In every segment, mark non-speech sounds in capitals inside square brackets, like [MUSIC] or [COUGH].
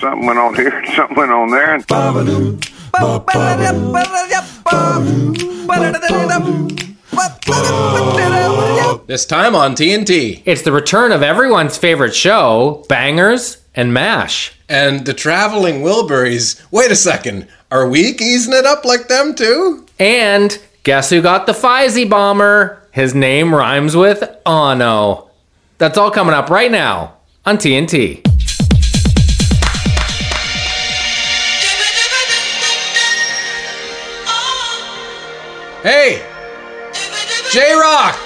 Something went on here, something went on there. And This time on TNT. It's the return of everyone's favorite show, Bangers and MASH. And the traveling Wilburys. Wait a second. Are we easing it up like them too? And guess who got the Fizey bomber? His name rhymes with Ono. That's all coming up right now on TNT. Hey! J-Roc!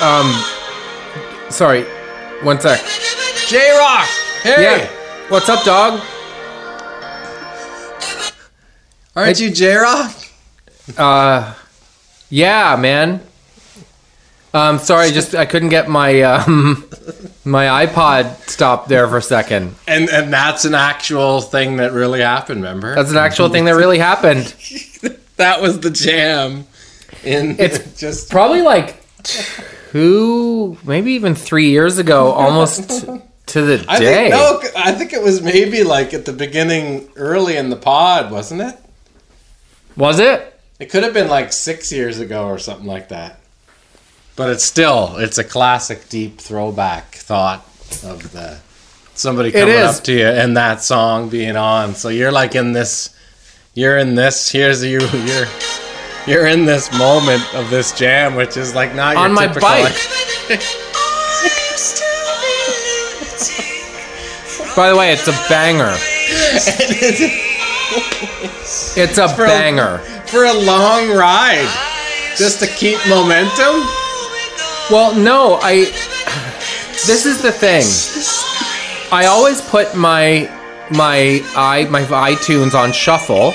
Um, sorry, one sec. J-Roc! Hey! Yeah, what's up, dog? Aren't you J-Roc? Uh, yeah, man. Um, sorry, just I couldn't get my um my iPod stopped there for a second. And and that's an actual thing that really happened, remember? That's an actual thing that really happened. [LAUGHS] that was the jam. In It's [LAUGHS] just Probably like two, maybe even three years ago, almost [LAUGHS] to the I day. think no, I think it was maybe like at the beginning, early in the pod, wasn't it? Was it? It could have been like six years ago or something like that. But it's still, it's a classic, deep throwback thought of the somebody coming up to you and that song being on. So you're like in this, you're in this. Here's you, you're, you're in this moment of this jam, which is like not your On my typical, bike. like- [LAUGHS] By the way, it's a banger. [LAUGHS] It's a For a- banger. for a long ride, just to keep momentum. Well, no, I. [SIGHS] This is the thing. I always put my my i my iTunes on shuffle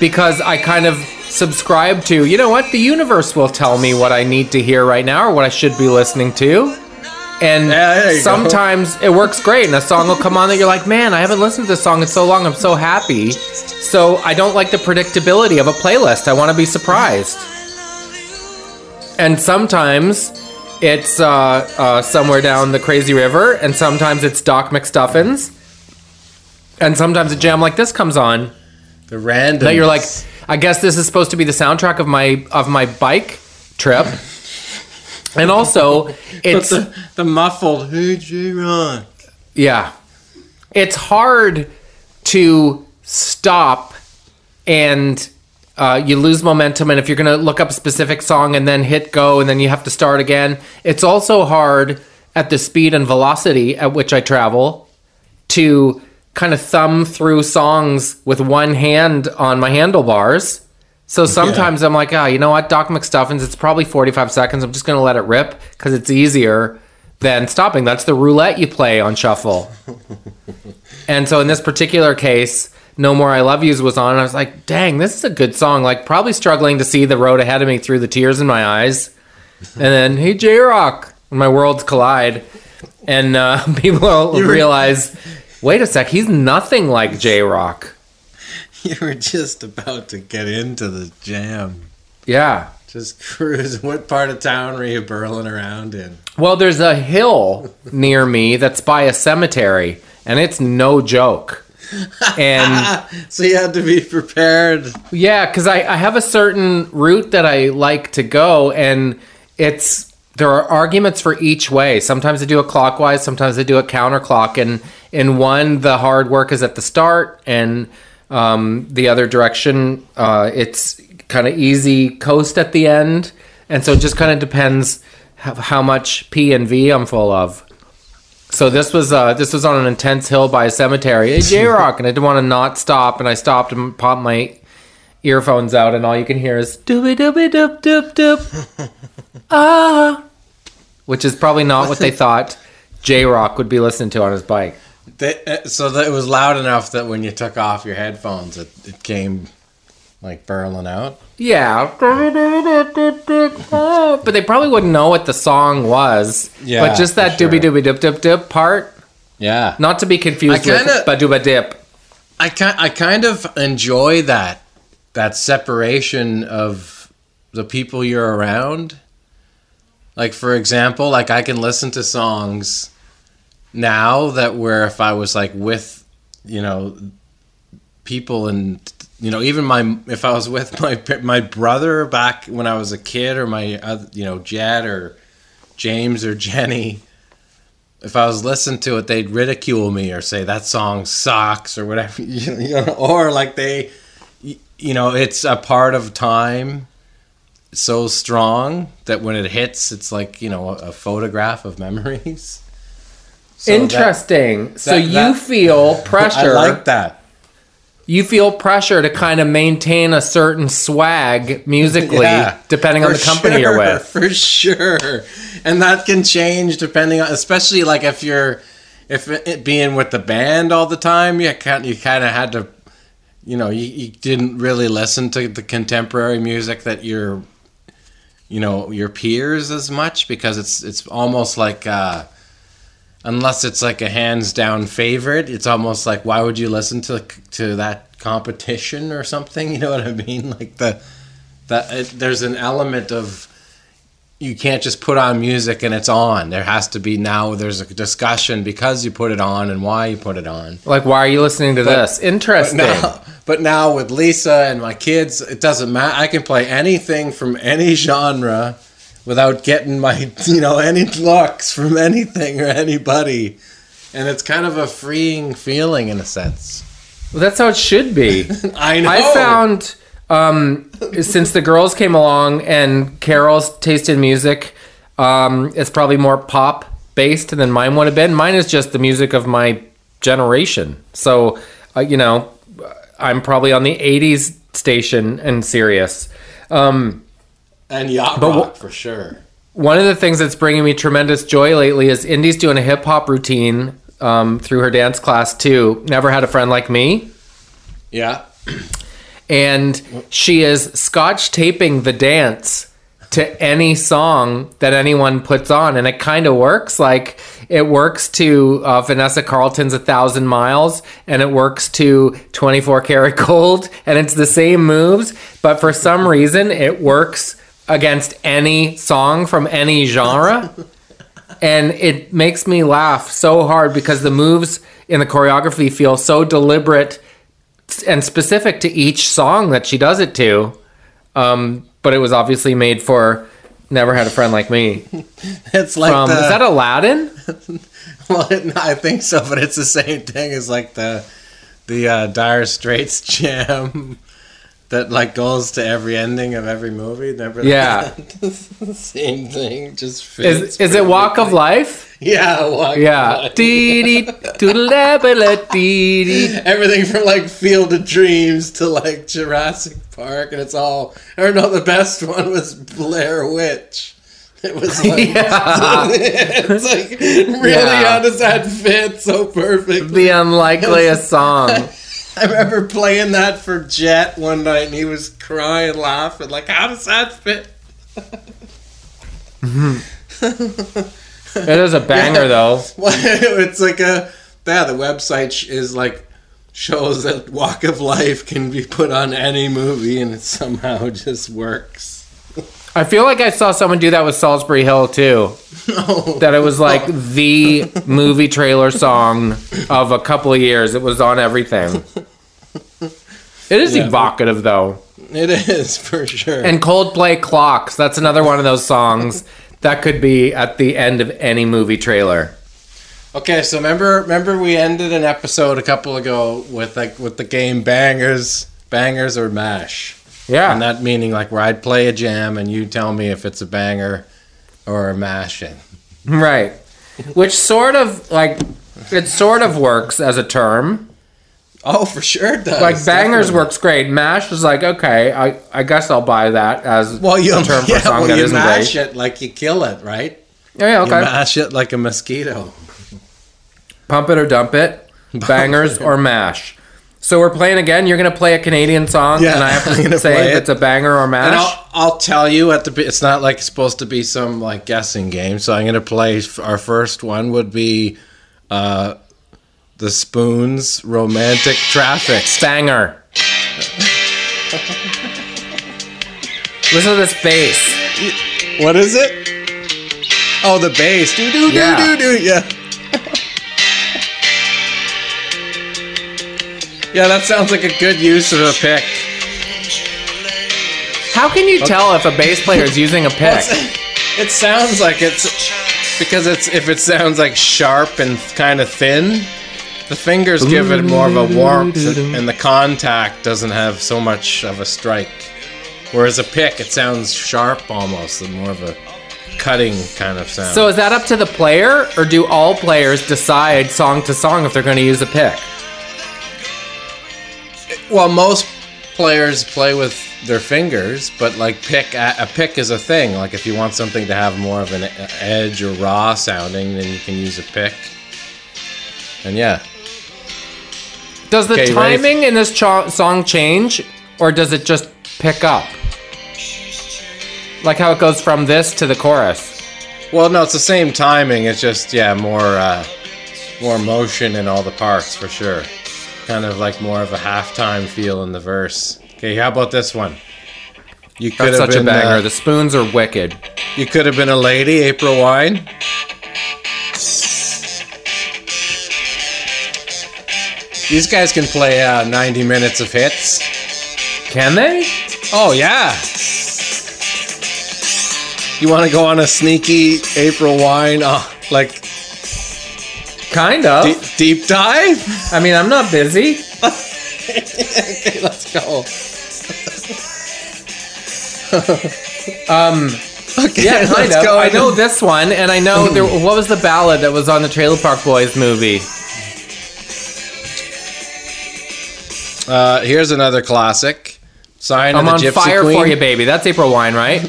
because I kind of subscribe to. You know what? The universe will tell me what I need to hear right now or what I should be listening to. And Yeah, you go. sometimes it works great, and a song will come on that you're like, man, I haven't listened to this song in so long. I'm so happy. So I don't like the predictability of a playlist. I want to be surprised. And sometimes it's uh, uh, somewhere down the crazy river, and sometimes it's Doc McStuffins, and sometimes a jam like this comes on The random that you're like, I guess this is supposed to be the soundtrack of my of my bike trip. And also, [LAUGHS] it's the, the muffled "Hey J Ron." yeah, it's hard to stop and uh, you lose momentum. And if you're going to look up a specific song and then hit go and then you have to start again, it's also hard at the speed and velocity at which I travel to kind of thumb through songs with one hand on my handlebars. So sometimes I'm like, ah, you know what, Doc McStuffins, it's probably 45 seconds. I'm just going to let it rip because it's easier than stopping. That's the roulette you play on shuffle. [LAUGHS] and so in this particular case, No More I Love Yous was on. And I was like, dang, this is a good song. Like, probably struggling to see the road ahead of me through the tears in my eyes. [LAUGHS] And then, hey, J-Roc, my worlds collide. And uh, [LAUGHS] people will realize, wait a sec, he's nothing like J-Roc. [LAUGHS] You were just about to get into the jam. Yeah. Just cruise. [LAUGHS] What part of town were you burling around in? Well, there's a hill near me that's by a cemetery, and it's no joke. And [LAUGHS] So you had to be prepared. yeah, because I, I have a certain route that I like to go, and it's there are arguments for each way. Sometimes I do it clockwise, sometimes I do it counterclock, and in one the hard work is at the start, and um, the other direction uh, it's kind of easy coast at the end, and so it just kind of depends how, how much P and V I'm full of. So this was uh, this was on an intense hill by a cemetery. Hey, J-Roc, and I didn't want to not stop, and I stopped and popped my earphones out, and all you can hear is dooby dooby doop doop doop [LAUGHS] ah, which is probably not what they thought J-Roc would be listening to on his bike. They, uh, so that it was loud enough that when you took off your headphones, it, it came like burling out. Yeah, but they probably wouldn't know what the song was. Yeah, but just that sure. dooby dooby doop doop doop part, Yeah. not to be confused I with kinda- badooba dip. I kind I kind of enjoy that that separation of the people you're around. Like for example, like I can listen to songs now that where if I was like with, you know, people and you know even my if I was with my my brother back when I was a kid or my other, you know Jed or James or Jenny if I was listening to it, they'd ridicule me or say that song sucks or whatever, [LAUGHS] you know, or like they, you know, it's a part of time so strong that when it hits, it's like you know a photograph of memories. [LAUGHS] So that- Interesting. so that- you that- feel [LAUGHS] pressure. I like that. you feel pressure to kind of maintain a certain swag musically, [LAUGHS] Yeah, depending on the company you're with. [LAUGHS] For sure, and that can change depending on, especially like if you're, if it, it being with the band all the time, you kind you kind of had to, you know, you, you didn't really listen to the contemporary music that your, you know, your peers as much because it's it's almost like. uh Unless it's like a hands down favorite, it's almost like why would you listen to to that competition or something? [LAUGHS] You know what I mean? Like the that it, there's an element of you can't just put on music and it's on. There has to be now. There's a discussion because you put it on and why you put it on. Like, why are you listening to this? But Interesting. now, but now with Lisa and my kids, it doesn't matter. I can play anything from any genre without getting my [LAUGHS] you know any looks from anything or anybody, and it's kind of a freeing feeling in a sense. Well, that's how it should be. [LAUGHS] I know. I found um, since the girls came along and Carol's taste in music, um, it's probably more pop based than mine would have been. Mine is just the music of my generation. So, uh, you know, I'm probably on the 80s station and Sirius. Um, and yacht But rock wh- for sure. one of the things that's bringing me tremendous joy lately is Indy's doing a hip hop routine um, through her dance class too. Never had a friend like me. Yeah. and she is scotch taping the dance to any song that anyone puts on and it kind of works like it works to uh, vanessa carlton's a thousand miles and it works to 24 karat gold and it's the same moves but for some reason it works against any song from any genre and it makes me laugh so hard because the moves in the choreography feel so deliberate and specific to each song that she does it to. Um, but it was obviously made for Never Had a Friend Like Me. [LAUGHS] It's like From, the, is that Aladdin? [LAUGHS] well, it- I think so, but it's the same thing as like the the uh, Dire Straits [LAUGHS] jam that like goes to every ending of every movie. Remember? Yeah. [LAUGHS] same thing. Just fits Is, is it Walk of. Life? Yeah, Walk of Yeah. Life. Dee dee doodle dee dee. [LAUGHS] Everything from like Field of Dreams to like Jurassic Park, and it's all. Or no, the best one was Blair Witch. It was [LAUGHS] like, it's like really Yeah. how does that fit so perfectly? The unlikeliest song. I remember playing that for Jet one night, and he was crying, laughing, like, "How does that fit?" It is a [LAUGHS] banger though. Well, [LAUGHS] it's like a yeah. The website is like shows that Walk of Life can be put on any movie, and it somehow [LAUGHS] just works. I feel like I saw someone do that with Solsbury Hill too. No, [LAUGHS] That it was like the movie trailer song of a couple of years. It was on everything. It is Yeah. evocative though. it is for sure. And Coldplay Clocks, that's another one of those songs that could be at the end of any movie trailer. Okay, so remember remember we ended an episode a couple ago with like with the game bangers, bangers or mash. Yeah. And that meaning like where I'd play a jam and you tell me if it's a banger or a mash in. right. Which sort of like it sort of works as a term. Oh, for sure it does. Like bangers definitely. works great. Mash is like, okay, I, I guess I'll buy that as Well, you a term [LAUGHS] for yeah, a song well, that you isn't mash great. it like you kill it, right? Yeah, yeah, You okay. mash it like a mosquito. Pump it or dump it, [LAUGHS] bangers or mash. So we're playing again. You're gonna play a Canadian song, Yeah, and I have to [LAUGHS] say if it. it's a banger or mash. And I'll, I'll tell you at the it's not like it's supposed to be some like guessing game. So I'm gonna play our first one would be uh the Spoons Romantic Traffic. banger. Listen to this bass. What is it? Oh, the bass. Do do do do do. Yeah. Yeah, that sounds like a good use of a pick. How can you tell if a bass player is using a pick? [LAUGHS] It sounds like it's because it's if it sounds like sharp and kind of thin, the fingers give it more of a warmth, and the contact doesn't have so much of a strike. Whereas a pick, it sounds sharp almost, and more of a cutting kind of sound. So is that up to the player, or do all players decide song to song if they're going to use a pick? Well, most players play with their fingers, but like pick a, pick is a thing. Like if you want something to have more of an edge or raw sounding, then you can use a pick. And yeah, Does the Okay, timing in this cho- song change, or does it just pick up? Like how it goes from this to the chorus. Well, no, it's the same timing. It's just yeah, more uh, more motion in all the parts for sure. Kind of like more of a halftime feel in the verse. Okay, how about this one? You could That's have such a banger. uh, the spoons are wicked. you could have been a lady, April Wine. These guys can play uh, 90 minutes of hits. Can they? Oh yeah. You want to go on a sneaky April Wine, uh, like Kind of. deep, deep dive? I mean, I'm not busy. [LAUGHS] okay, let's go. [LAUGHS] Um, Okay, Yeah, kind let's of. go. I know this one, and I know there. [LAUGHS] What was the ballad that was on the Trailer Park Boys movie? Uh, here's another classic. Sign I'm of the Gypsy Queen. I'm on fire for you, baby. That's April Wine, right?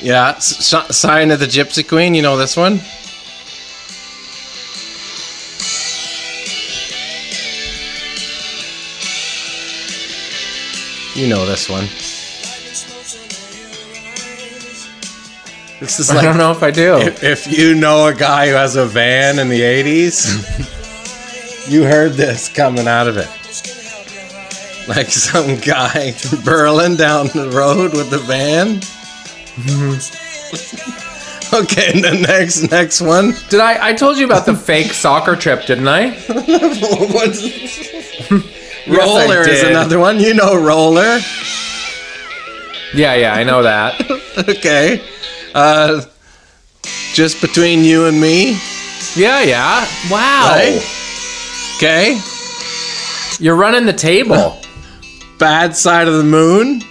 Yeah, S- Sign of the Gypsy Queen. You know this one? You know this one. This is I don't know if I do. if, if you know a guy who has a van in the 80s, [LAUGHS] you heard this coming out of it. Like some guy [LAUGHS] burling down the road with the van. [LAUGHS] okay, and the next next one. Did I? I told you about the fake soccer trip, didn't I? Roller is another one. You know Roller. Yeah, yeah, I know that. [LAUGHS] Okay. Uh, just between you and me. Yeah, yeah. Wow. Right? Okay. You're running the table. [LAUGHS] Bad side of the moon.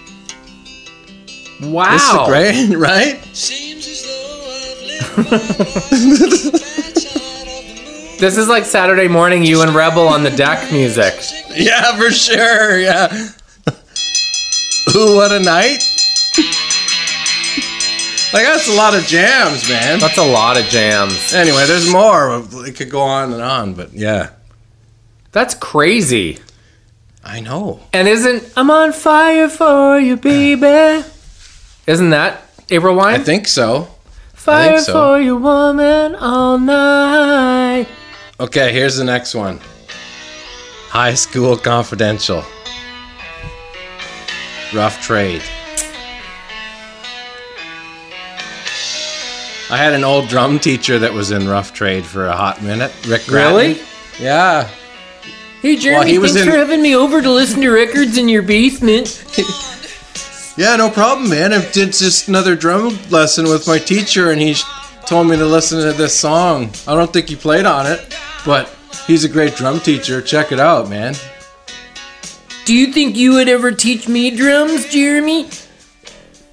Wow. This is great, [LAUGHS] right? This is like Saturday morning, you and Rebel on the deck music. Yeah, for sure. Yeah. Ooh, what a night. like that's a lot of jams, man. That's a lot of jams. Anyway, there's more. It could go on and on, but yeah. That's crazy. I know. And isn't I'm on fire for you, baby? Isn't that April Wine? I think so. fire think so. for you, woman, all night. Okay, here's the next one. High School Confidential. Rough Trade. I had an old drum teacher that was in Rough Trade for a hot minute. Rick Gratton. Really? Yeah. Hey, Jeremy, he was thanks in- for having me over to listen to records in your basement. [LAUGHS] Yeah, no problem, man. I did just another drum lesson with my teacher, and he sh- told me to listen to this song. I don't think he played on it, but he's a great drum teacher. Check it out, man. Do you think you would ever teach me drums, Jeremy?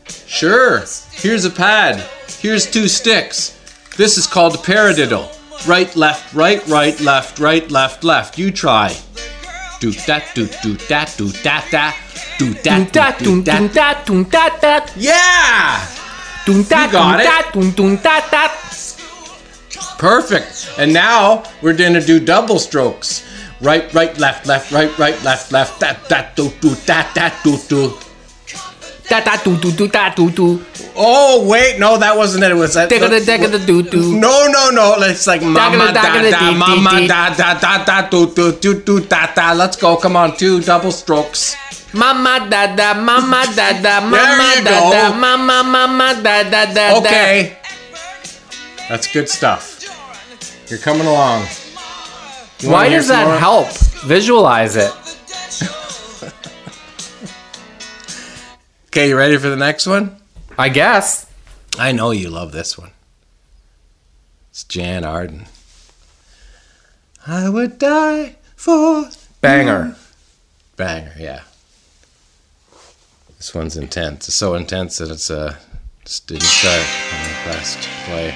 Sure. Here's a pad. Here's two sticks. This is called a paradiddle. Right, left, right, right, left, right, left, left. You try. Do that, do do that, do that, that, do that, do that. dun da dun da da Yeah! Dun da You got it. da dun dun da da. Perfect. And now we're gonna do double strokes. Right, right, left, left, right, right, left, left. That, that, do, do, that, that, do, do. Da da dun dun dun da dun dun. Oh wait, no, that wasn't it. It was uh, that. Digga da digga da doo doo. No, no, no. It's like mama da da, mama da da da da do do do do da da. Let's go. Come on, two double strokes. Mama da da, mama da da, [LAUGHS] mama da da, mama mama da da da da. Okay. That's good stuff. You're coming along. You Why does that more? help? Visualize it. [LAUGHS] Okay, you ready for the next one? I guess. I know you love this one. It's Jann Arden. I would die for Banger. banger. Yeah. This one's intense. It's so intense that it's uh just didn't start on the pressed play.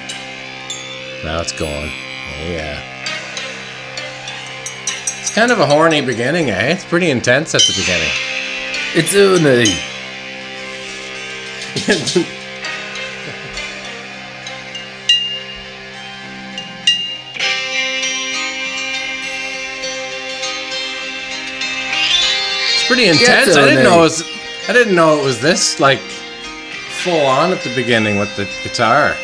Now it's going. Oh yeah. It's kind of a horny beginning, eh? It's pretty intense at the beginning. It's Uni. It's pretty intense. I didn't know it was. I didn't know it was this like full on at the beginning with the guitar.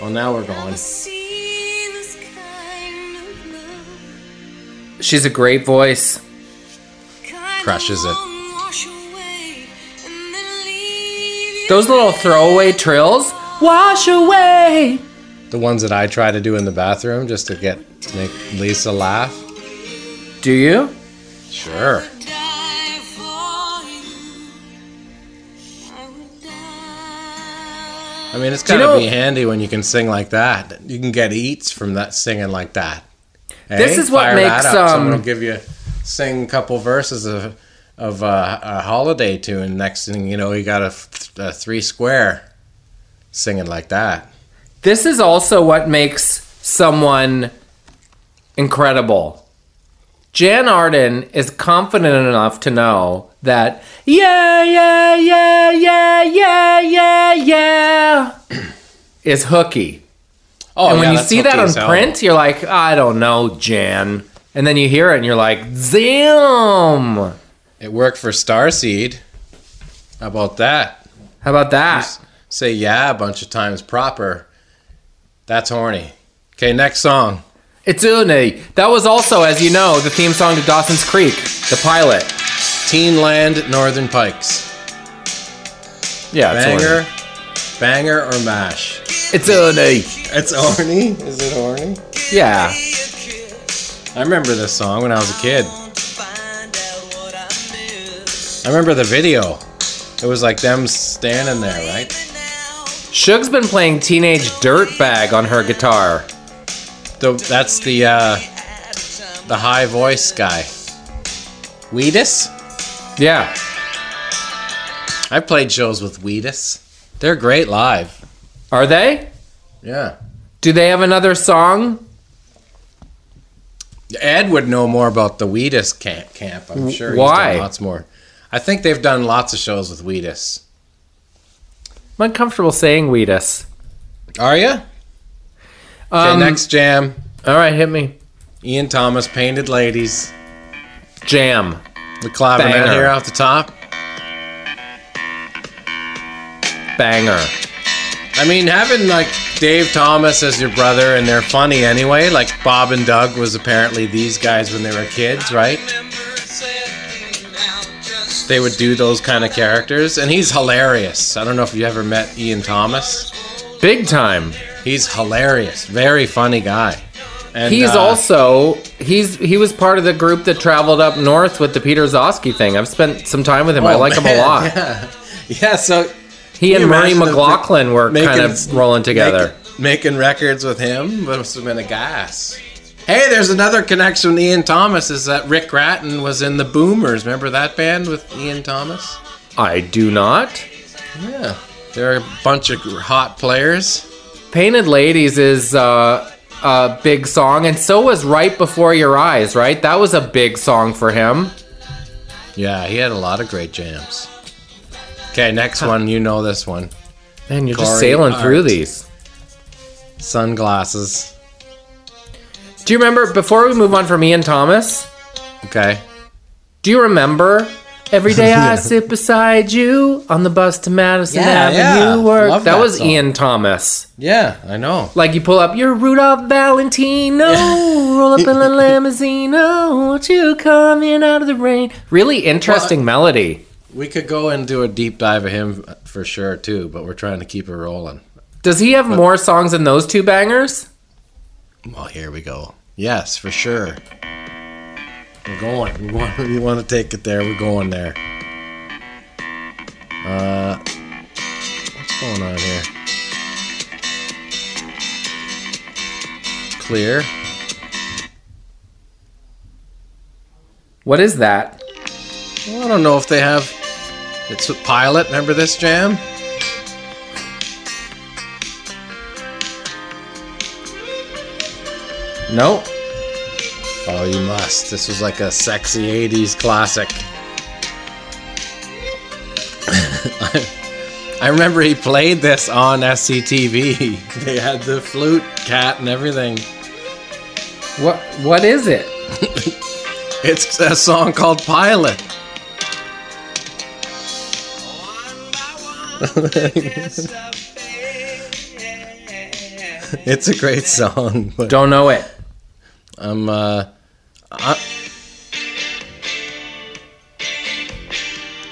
Well, now we're going. She's a great voice. Crushes it. Those little throwaway trills. Wash away. The ones that I try to do in the bathroom just to get to make Lisa laugh. Do you? Sure. I mean, it's Do you gotta know- be handy when you can sing like that. You can get eats from that singing like that. This Hey, is what makes, up. Someone um, will give you sing a couple verses of of uh, a holiday tune. Next thing you know, you got a, a three square singing like that. This is also what makes someone incredible. Jann Arden is confident enough to know that, yeah, yeah, yeah, yeah, yeah, yeah, yeah, is hooky. Oh, and when you see that on print, you're like, I don't know, Jann. And then you hear it and you're like, Zam! It worked for Starseed. How about that? How about that? Say yeah a bunch of times proper. That's horny. Okay, next song. It's Uni. That was also, as you know, the theme song to Dawson's Creek, the pilot. Teen Land Northern Pikes. Yeah, Banger, banger or mash? It's Uni. It's horny. Is it horny? Yeah. I remember this song when I was a kid. I remember the video. It was like them standing there, right? Shug's been playing Teenage Dirtbag on her guitar. The, that's the uh, the high voice guy. Wheatus? Yeah. I've played shows with Wheatus. They're great live. Are they? Yeah. Do they have another song? Ed would know more about the Wheatus camp. camp I'm sure. He's Why? done lots more. I think they've done lots of shows with Wheatus. I'm uncomfortable saying Wheatus. Are you? Okay, Um, next jam. All right, hit me. Ian Thomas, Painted Ladies. Jam. The clavinet here off the top. Banger. I mean, having like Dave Thomas as your brother, and they're funny anyway. Like Bob and Doug was apparently these guys when they were kids, right? They would do those kind of characters, and he's hilarious. I don't know if you ever met Ian Thomas. Big time. He's hilarious, very funny guy. And He's uh, also he's he was part of the group that traveled up north with the Peter Gzowski thing. I've spent some time with him. I oh, like him a lot. [LAUGHS] Yeah, yeah. So He and Murray McLauchlan were making- kind of rolling together. Making, making records with him must have been a gas. Hey, there's another connection with Ian Thomas. Is that Rick Gratton was in the Boomers? Remember that band with Ian Thomas? I do not. Yeah, they're a bunch of hot players. Painted Ladies is uh, a big song, and so was Right Before Your Eyes, right? That was a big song for him. Yeah, he had a lot of great jams. Okay, next one. You know this one. Man, you're just Corey sailing through these. Sunglasses. Do you remember, before we move on from Ian Thomas, Okay. do you remember Every day [LAUGHS] I sit beside you on the bus to Madison Yeah, Avenue yeah. work. Love that, that was song. Ian Thomas. Yeah, I know. Like you pull up your Rudolph Valentino, roll up in a [LAUGHS] limousine, oh, won't you come in out of the rain? Really interesting melody. We could go and do a deep dive of him uh, for sure too, but we're trying to keep it rolling. Does he have more songs than those two bangers? Well, here we go. Yes, for sure. We're going. We want, we want to take it there. We're going there. Uh, what's going on here? Clear. What is that? Well, I don't know if they have. It's a pilot. Remember this jam? Nope. Oh, you must. This was like a sexy 80s classic. I, [LAUGHS] I remember he played this on SCTV. [LAUGHS] They had the flute cat and everything. What what is it? [LAUGHS] It's a song called Pilot. it's a great song, but Don't know it. I'm uh I,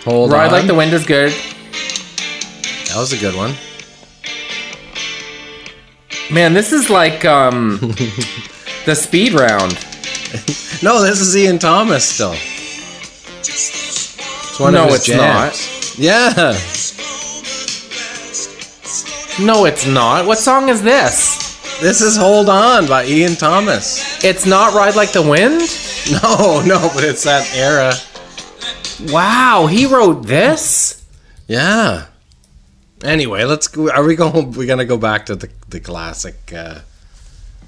Hold Ride on. like the wind is good. That was a good one. Man, this is like um [LAUGHS] the speed round. No, this is Ian Thomas still. It's one No, of his it's jams. Yeah. No, it's not. What song is this? This is Hold On by Ian Thomas. It's not Ride Like the Wind? [LAUGHS] No, no, but it's that era. Wow, he wrote this? Yeah. Anyway, let's go. Are we going? We're gonna go back to the the classic. Uh...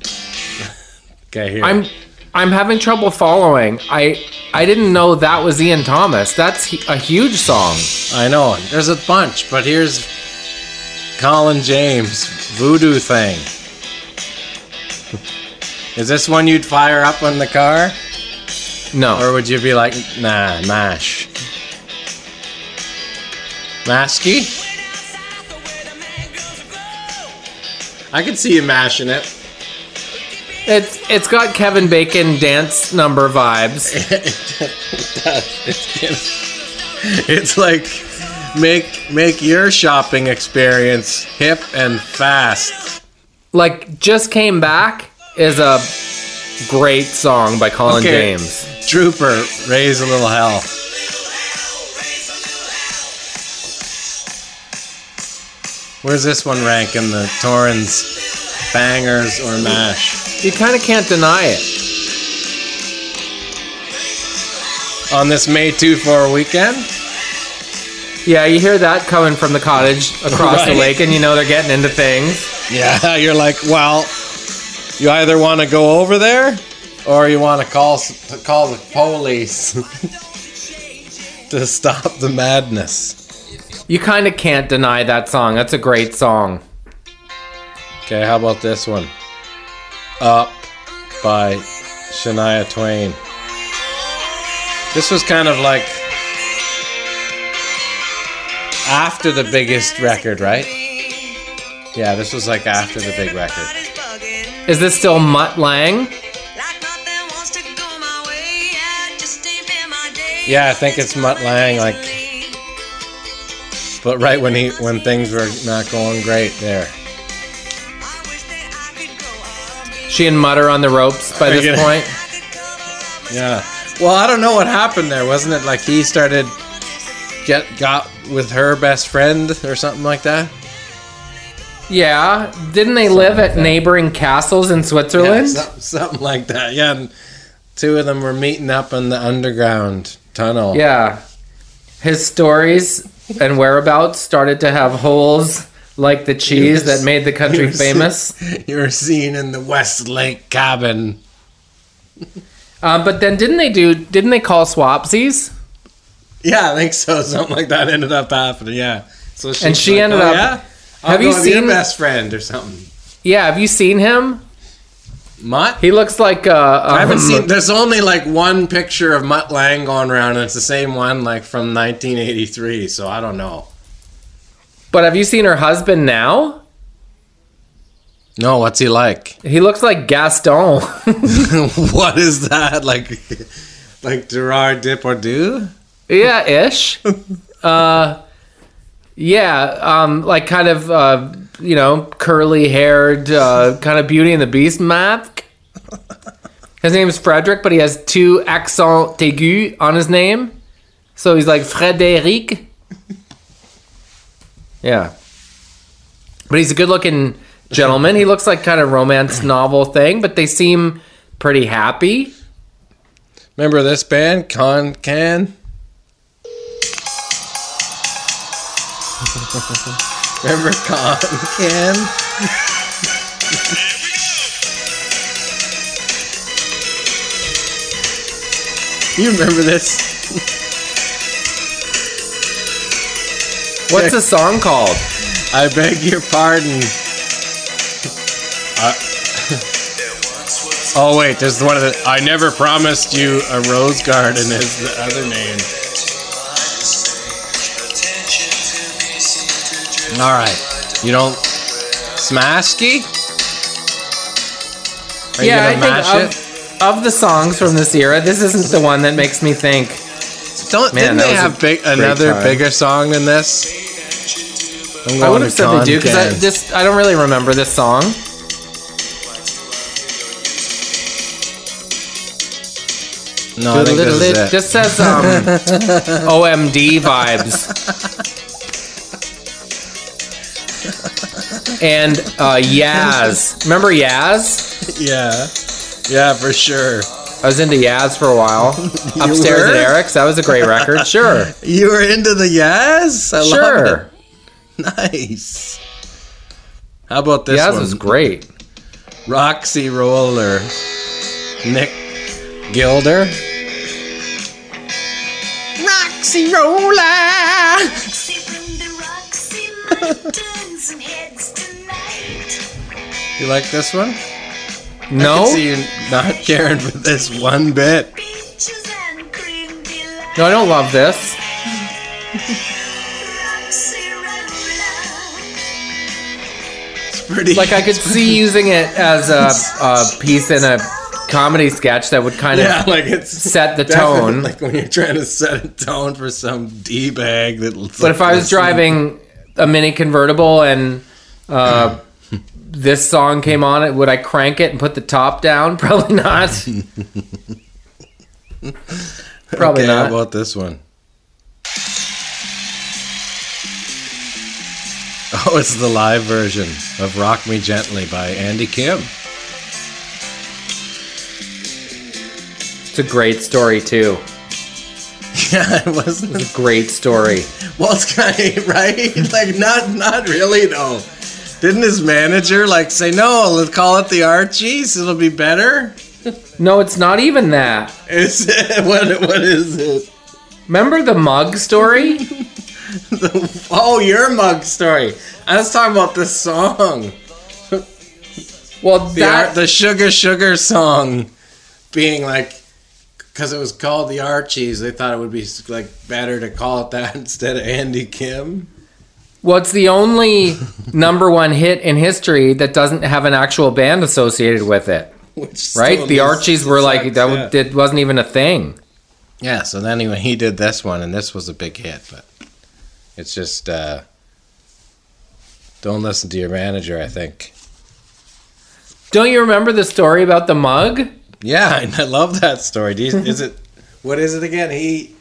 [LAUGHS] okay, here. I'm I'm having trouble following. I I didn't know that was Ian Thomas. That's a huge song. I know. There's a bunch, but here's Colin James Voodoo Thing. Is this one you'd fire up on the car, No. or would you be like, nah, mash? Masky? I could see you mashing it. It's it's got Kevin Bacon dance number vibes. [LAUGHS] It's like make make your shopping experience hip and fast. Like just came back is a great song by Colin Okay. James. Trooper, raise a little hell. Where's this one rank in the Torrens bangers or mash? You kind of can't deny it. On this May 2 4 weekend? Yeah, you hear that coming from the cottage across the lake, and you know they're getting into things. Yeah, [LAUGHS] you're like, well, you either want to go over there or you want to call call the police [LAUGHS] to stop the madness. You kind of can't deny that song. That's a great song. Okay, how about this one? Up by Shania Twain. This was kind of like after the biggest record, right? Yeah, this was like after the big record. Is this still Mutt Lange? Yeah, I think it's Mutt Lange, like, but right when he when things were not going great there. She and Mutt are on the ropes by this gonna- point. Yeah. Well, I don't know what happened there. Wasn't it like he started get got with her best friend or something like that? Yeah, didn't they live at neighboring castles in Yeah, Switzerland? some- something like that. Yeah, and two of them were meeting up in the underground tunnel. Yeah. His stories and whereabouts started to have holes like the cheese that made the country You famous. seen- [LAUGHS] You were seen in the Westlake cabin. Um, but then didn't they do? Didn't they call swapsies? Yeah, I think so. [LAUGHS] Something like that ended up happening. Yeah. So And she like, ended "Oh, up- Yeah? I'll Have you go with your seen- best friend or something? Yeah. Have you seen him? Mutt? He looks like uh, I haven't um, seen. There's only like one picture of Mutt Lange going around, and it's the same one like from 1983. So I don't know. But have you seen her husband now? No, what's he like? He looks like Gaston. [LAUGHS] [LAUGHS] what is that like? [LAUGHS] Like Gerard Depardieu? yeah, ish. Uh, yeah, um, like kind of uh, you know curly haired, uh, kind of Beauty and the Beast mask. His name is Frederick, but he has two accent aigu on his name. So he's like Frederic. Yeah. But he's a good looking gentleman. He looks like kind of romance novel thing, but they seem pretty happy. Remember this band, Kon Kan? [LAUGHS] Remember Kon Kan? you remember this? What's the song called? I beg your pardon. Uh, [LAUGHS] oh wait, there's one of the. I never promised you a rose garden is the other name. All right, you don't Smasky? Are you yeah, I gonna think mash it? of, of the songs from this era, this isn't the one that makes me think. Don't Man, didn't they have big another time. bigger song than this? I would have said they do because I just I don't really remember this song. No, I think this is it. This says um, [LAUGHS] OMD vibes. [LAUGHS] And uh, Yaz. Remember Yaz? Yeah, yeah, for sure. I was into Yaz for a while. [LAUGHS] Upstairs were? at Eric's. That was a great record. Sure. [LAUGHS] You were into the Yaz? I Sure. loved it. [LAUGHS] Nice. How about this Yaz one? was great. Roxy Roller. Nick Gilder. Roxy Roller. You like this one? No. I No? can see you not [LAUGHS] caring for this one bit. No, I don't love this. It's pretty. Like I could see [LAUGHS] using it as a, a piece in a comedy sketch that would kind of yeah, like it's set the tone. [LAUGHS] Like when you're trying to set a tone for some d bag that. But if I was driving a mini convertible and uh, this song came on, it would I crank it and put the top down? [LAUGHS] Probably not. Probably okay, How not. about this one? Oh, it's the live version of "Rock Me Gently" by Andy Kim. It's a great story too. [LAUGHS] Yeah, it wasn't. It's a great story. Well, it's kind of [LAUGHS] right. Like, not, not really though. Didn't his manager like say no? Let's call it the Archies. It'll be better. No, it's not even that. Is it? [LAUGHS] What? What is it? Remember the mug story? [LAUGHS] Oh, your mug story. I was talking about this song. Well, The, that Ar- the Sugar Sugar song being like, because it was called the Archies, they thought it would be like better to call it that [LAUGHS] instead of Andy Kim. Well, it's the only [LAUGHS] number one hit in history that doesn't have an actual band associated with it. [LAUGHS] Which Right? The Archies were like that. yeah. It wasn't even a thing. Yeah, so then he, he did this one, and this was a big hit, but it's just, uh, don't listen to your manager, I think. Don't you remember the story about the mug? Yeah, [LAUGHS] I love that story. Do you, is it, what is it again? He,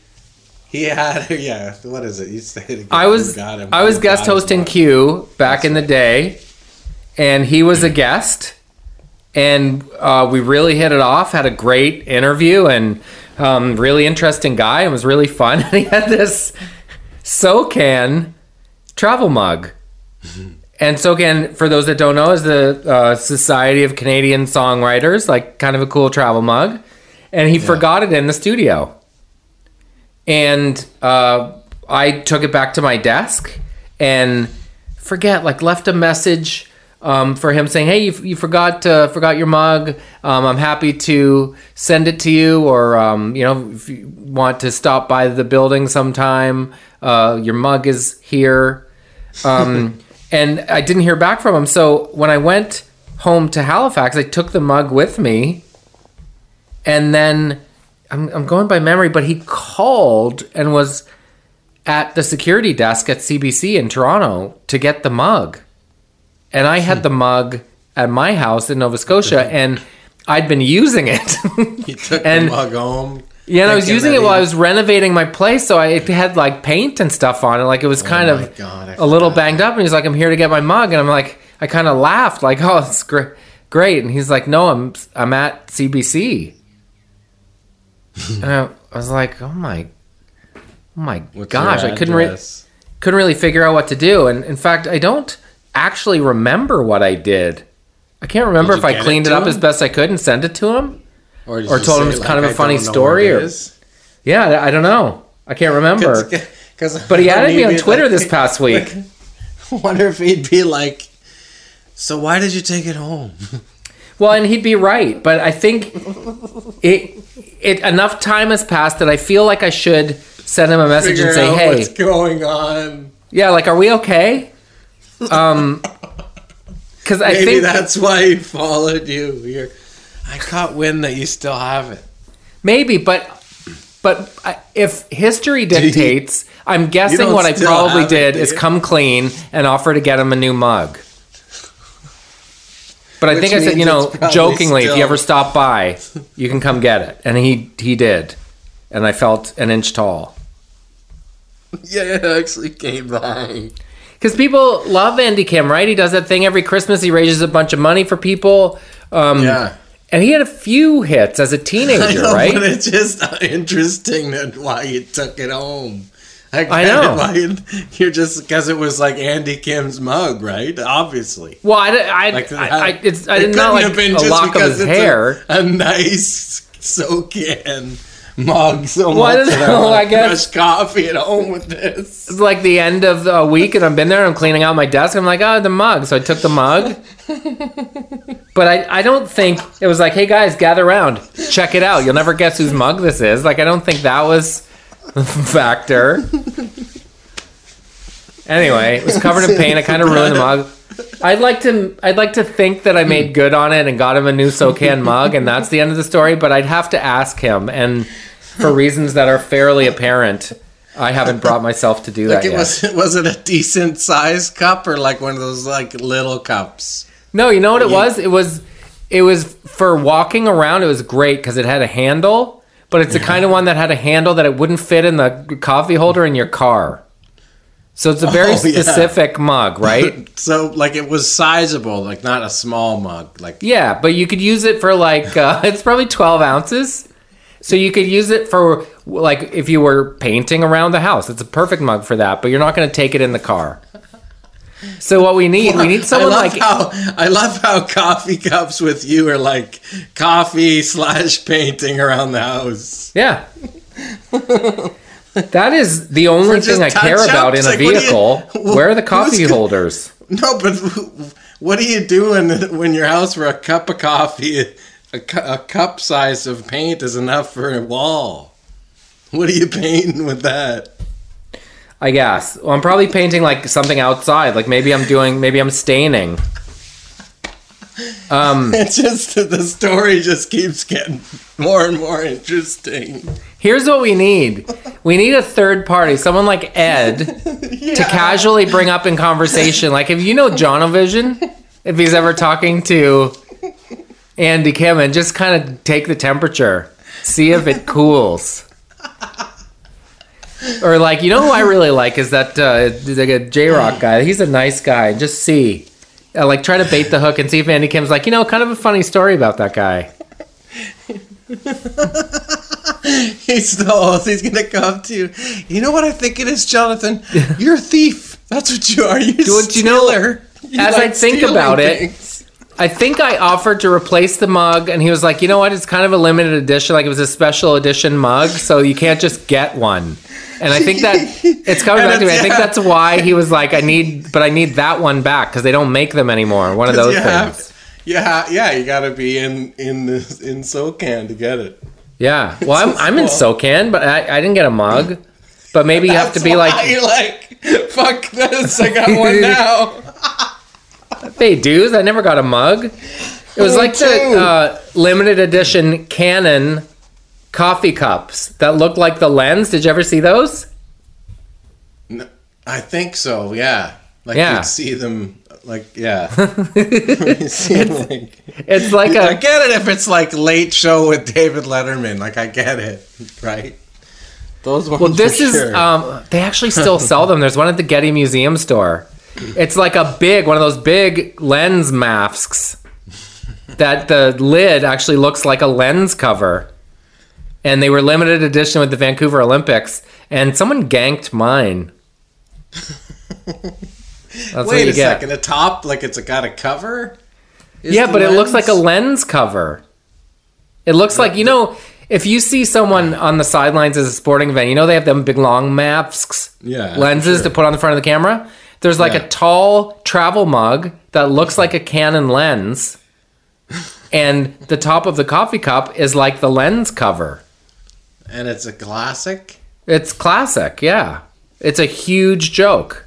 [LAUGHS] he had, [LAUGHS] yeah, what is it? You say it again. I was Forgot him. I was guest hosting. Q back in the day, and he was a guest, and uh, we really hit it off. Had a great interview, and um, really interesting guy. It was really fun. [LAUGHS] And he had this SOCAN travel mug. And SOCAN, for those that don't know, is the uh, Society of Canadian Songwriters, like kind of a cool travel mug. And he forgot it in the studio and uh, I took it back to my desk and forget like left a message um, for him saying, "Hey, you, you forgot uh, forgot your mug. Um, I'm happy to send it to you, or um, you know, if you want to stop by the building sometime, uh, your mug is here." Um, [LAUGHS] and I didn't hear back from him, so when I went home to Halifax, I took the mug with me and then I'm, I'm going by memory, but he called and was at the security desk at CBC in Toronto to get the mug. And I had the mug at my house in Nova Scotia, and I'd been using it. [LAUGHS] He took And- the mug home. yeah, and I was using it while I was renovating my place, so I it had like paint and stuff on it. Like it was kind Oh of God, a little banged up. And he's like, "I'm here to get my mug," and I'm like, I kind of laughed, like, "Oh, it's great." Great, and he's like, "No, I'm I'm at CBC," [LAUGHS] and I, I was like, "Oh my, oh my What's gosh!" I couldn't re- couldn't really figure out what to do. And in fact, I don't actually remember what I did. I can't remember if I cleaned it it, up him? as best I could and sent it to him. Or, or told him it's kind of a funny story, or- Yeah, I I don't know. I can't remember. 'Cause- [LAUGHS] But he added me on Twitter like, this past week. [LAUGHS] wonder if he'd be like, "So why did you take it home?" Well, and he'd be right, but I think it it enough time has passed that I feel like I should send him a message Figure and say, "Hey, what's going on. yeah, like, are we okay?" Um, [LAUGHS] because I Maybe think that's why he followed you. You're, I caught wind that you still have it. maybe, but but I- if history dictates, I'm guessing what I probably did do is come clean and offer to get him a new mug. But I think I said, you know, jokingly, if you ever stop by, you can come get it. And he he did, and I felt an inch tall. [LAUGHS] Yeah, it actually came by. Because people love Andy Kim, right? He does that thing every Christmas. He raises a bunch of money for people. Um, Yeah. And he had a few hits as a [LAUGHS] teenager, know, right? but it's just interesting that why he took it home. I, I get know. it, Why you, you're just because it was like Andy Kim's mug, right? Obviously. well, I, I, Like I, I, it's, I it did not couldn't like have been a just lock of because his it's a- hair. A, nice soak-in mug. So Well, I much don't that know, wanna I guess- crush coffee at home with this. It's like the end of the week, and I've been there. And I'm cleaning out my desk. I'm like, oh, the mug. So I took the mug. [LAUGHS] But I, I don't think it was like, hey guys, gather around, check it out. You'll never guess whose mug this is. Like, I don't think that was a [LAUGHS] factor. Anyway, it was covered in paint. I kind of [LAUGHS] ruined the mug. I'd like to, I'd like to think that I made good on it and got him a new SOCAN mug, and that's the end of the story. But I'd have to ask him, and for reasons that are fairly apparent, I haven't brought myself to do Like that it yet. was was it a decent size cup or like one of those like little cups? No, you know what it was? It was it was for walking around. It was great because it had a handle, but it's the kind of one that had a handle that it wouldn't fit in the coffee holder in your car. So it's a very Oh, yeah. specific mug, right? [LAUGHS] So like it was sizable, like not a small mug. Like yeah, but you could use it for like uh, [LAUGHS] it's probably twelve ounces. So you could use it for like if you were painting around the house. It's a perfect mug for that, but you're not going to take it in the car. So what we need, we need [LAUGHS] someone I like how I love how coffee cups with you are like coffee slash painting around the house. Yeah. that is the only thing I care touch-ups? about in a Like, what do you- vehicle. Where are the [LAUGHS] coffee holders? No, but what are you doing when your house for a cup of coffee, a, cu- a cup size of paint is enough for a wall? What are you painting with that? I guess. Well, I'm probably painting like something outside. Like maybe I'm doing, maybe I'm staining. Um, [LAUGHS] It's just the story just keeps getting more and more interesting. here's what we need. We need a third party, someone like Ed, [LAUGHS] to casually bring up in conversation. Like if you know Jonovision, if he's ever talking to Andy Kim, and just kind of take the temperature, see if it cools. Or like, you know who I really like is that uh, like a J-Roc guy. He's a nice guy. Just see, uh, like, try to bait the hook and see if Andy Kim's like, you know, kind of a funny story about that guy. [LAUGHS] He's the he's gonna come to you. You know what I think it is, Jonathan? [LAUGHS] You're a thief. That's what you are. You're a Don't you know, stealer. You as I think about it, things. I think I offered to replace the mug, and he was like, you know what? It's kind of a limited edition. Like it was a special edition mug, so you can't just get one. And I think that [LAUGHS] it's coming back to me. I think that's why he was like, I need, but I need that one back because they don't make them anymore. One of those things. have, yeah, yeah, you got to be in in this in SOCAN to get it. Yeah. Well, I'm, [LAUGHS] I'm in SOCAN, but I, I didn't get a mug. But maybe you have to be like, you're [LAUGHS] like, fuck this, I got one now. Pay dues. I never got a mug. It was Me like the uh, limited edition Canon coffee cups that looked like the lens. Did you ever see those? No, I think so. Yeah, like Yeah. you'd see them Like, yeah. [LAUGHS] [LAUGHS] Seem like- It's like I a get it if it's like late show with David Letterman. Like, I get it, right? Those ones. well. This is sure. um. They actually still sell them. There's one at the Getty Museum store. It's like a big one of those big lens masks that the lid actually looks like a lens cover. And they were limited edition with the Vancouver Olympics, and someone ganked mine. That's Wait a get. second. The top, like it's got a cover. Is Yeah, but it looks like a lens? lens cover. It looks like you know if you see someone on the sidelines as a sporting event, you know they have them big long masks, Yeah, lenses sure. to put on the front of the camera. There's like Yeah. a tall travel mug that looks like a Canon lens, and the top of the coffee cup is like the lens cover. and it's a classic. It's classic, yeah. It's a huge joke.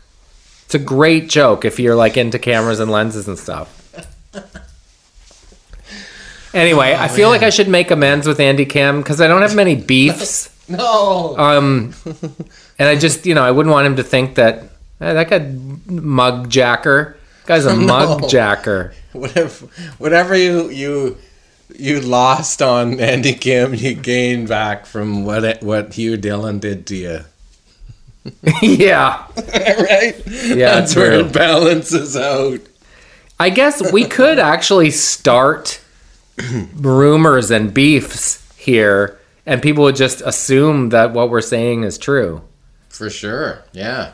It's a great joke if you're like into cameras and lenses and stuff. Anyway, I feel like I should make amends with Andy Kim because I don't have many beefs. [LAUGHS] No. Um, and I just, you know, I wouldn't want him to think that eh, that guy mug jacker. Guy's a [LAUGHS] mug jacker. whatever, whatever you you you lost on Andy Kim, you gained back from what it, what Hugh Dillon did to you. [LAUGHS] yeah. [LAUGHS] right? Yeah, That's where it balances out. I guess we could actually start rumors and beefs here, and people would just assume that what we're saying is true. For sure. Yeah.